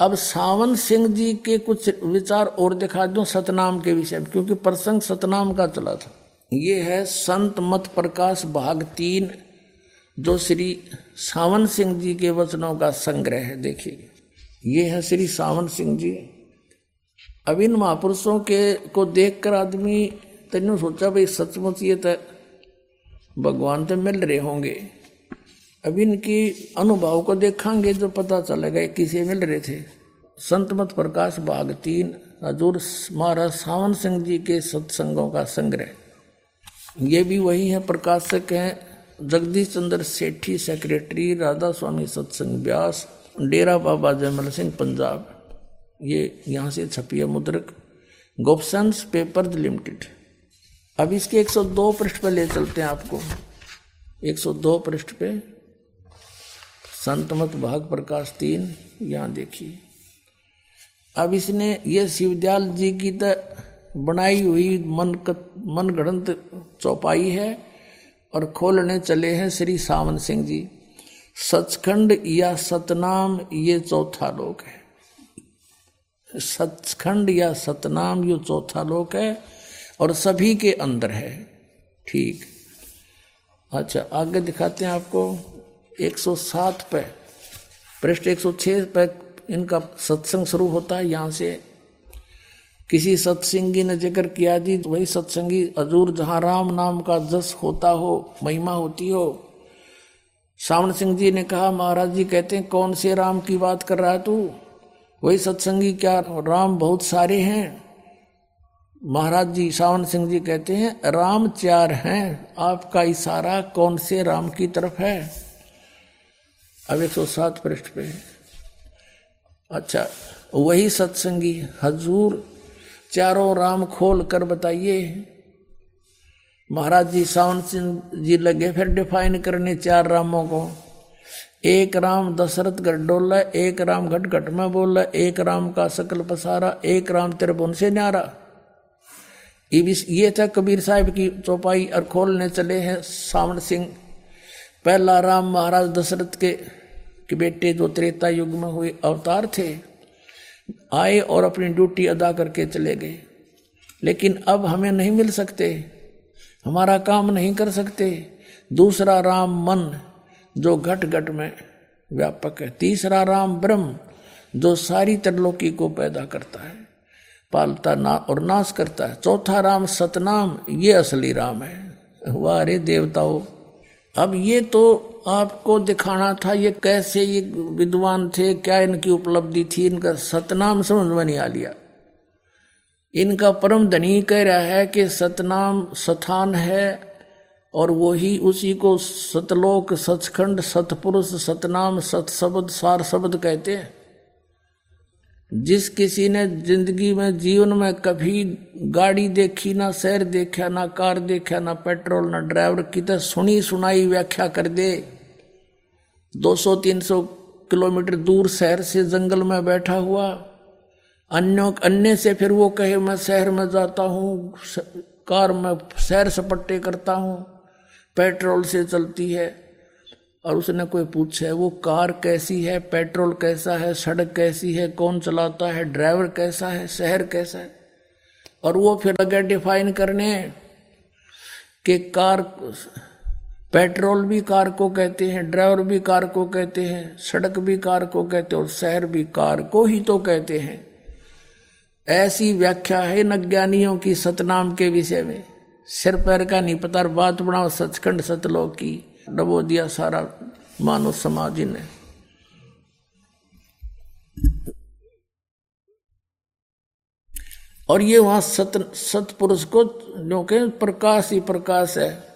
अब सावन सिंह जी के कुछ विचार और दिखा दो सतनाम के विषय में, क्योंकि प्रसंग सतनाम का चला था। ये है संत मत प्रकाश भाग तीन, जो श्री सावन सिंह जी के वचनों का संग्रह है। देखिए, ये है श्री सावन सिंह जी। अब इन महापुरुषों के को देखकर आदमी तेन सोचा, भाई सचमुच ये तो भगवान तो मिल रहे होंगे। अब इनकी अनुभव को देखेंगे जो पता चलेगा किसे मिल रहे थे। संत मत प्रकाश भाग तीन, हजूर महाराज सावन सिंह जी के सत्संगों का संग्रह। ये भी वही है प्रकाशक हैं, जगदीश चंद्र सेठी, सेक्रेटरी राधा स्वामी सत्संग व्यास डेरा बाबा जयमल सिंह, पंजाब। ये यहाँ से छपी है मुद्रक। Gopsons paper limited. अब इसके 102 पृष्ठ पर ले चलते हैं आपको। 102 पृष्ठ पे। संतमत भाग प्रकाश तीन, यहाँ देखिए। अब इसने ये शिवदयाल जी की तो बनाई हुई मन मन चौपाई है और खोलने चले हैं श्री सावन सिंह जी। सचखंड या सतनाम ये चौथा लोक है। सचखंड या सतनाम ये चौथा लोक है और सभी के अंदर है। ठीक। अच्छा आगे दिखाते हैं आपको। 107 पे, पृष्ठ 106 पे इनका सत्संग शुरू होता है, यहाँ से किसी सत्संगी ने ज़िक्र किया जी तो वही सत्संगी हजूर जहाँ राम नाम का जस होता हो, महिमा होती हो। सावन सिंह जी ने कहा, महाराज जी कहते हैं, कौन से राम की बात कर रहा है तू? वही सत्संगी, क्या राम बहुत सारे हैं? महाराज जी, सावन सिंह जी कहते हैं, राम चार हैं, आपका इशारा कौन से राम की तरफ़ है? अब एक सौ सात पृष्ठ पे अच्छा वही सत्संगी हजूर चारों राम खोल कर बताइए। महाराज जी, सावन सिंह जी लगे, फिर डिफाइन करने चार रामों को। एक राम दशरथ गढ़डोला एक राम घट घट में बोला, एक राम का सकल पसारा, एक राम त्रिभुवन से न्यारा। ये था कबीर साहब की चौपाई और खोलने चले हैं सावन सिंह। पहला राम महाराज दशरथ के कि बेटे जो त्रेता युग में हुए अवतार थे। आए और अपनी ड्यूटी अदा करके चले गए। लेकिन अब हमें नहीं मिल सकते। हमारा काम नहीं कर सकते। दूसरा राम मन, जो घट घट में व्यापक है। तीसरा राम ब्रह्म, जो सारी त्रिलोकी को पैदा करता है, पालता ना और नाश करता है। चौथा राम सतनाम, ये असली राम है। वाह अरे देवताओं, अब ये तो आपको दिखाना था ये कैसे ये विद्वान थे, क्या इनकी उपलब्धि थी, इनका सतनाम समझ में नहीं आ लिया। इनका परम धनी कह रहा है कि सतनाम सथान है और वो ही उसी को सतलोक, सचखंड, सतपुरुष, सतनाम सत शब्द सार शब्द कहते हैं। जिस किसी ने ज़िंदगी में, जीवन में कभी गाड़ी देखी, ना शहर देखा, ना कार देखा, ना पेट्रोल, ना ड्राइवर की तो सुनी सुनाई व्याख्या कर दे। 200-300 किलोमीटर दूर शहर से जंगल में बैठा हुआ। अन्यों, अन्य से फिर वो कहे, मैं शहर में जाता हूँ कार में सैर सपट्टे करता हूँ, पेट्रोल से चलती है। और उसने कोई पूछे, वो कार कैसी है? पेट्रोल कैसा है? सड़क कैसी है? कौन चलाता है? ड्राइवर कैसा है? शहर कैसा है? और वो फिर लगे डिफाइन करने कि कार, पेट्रोल भी कार को कहते हैं, ड्राइवर भी कार को कहते हैं, सड़क भी कार को कहते हैं और शहर भी कार को ही तो कहते हैं। ऐसी व्याख्या है नज्ञानियों की सतनाम के विषय में। सिर पैर का नहीं पता बात बनाओ, सचखंड सतलोक की। डबो दिया सारा मानव समाज ने। और ये वहाँ सत, सतपुरुष को जो के प्रकाश ही प्रकाश है।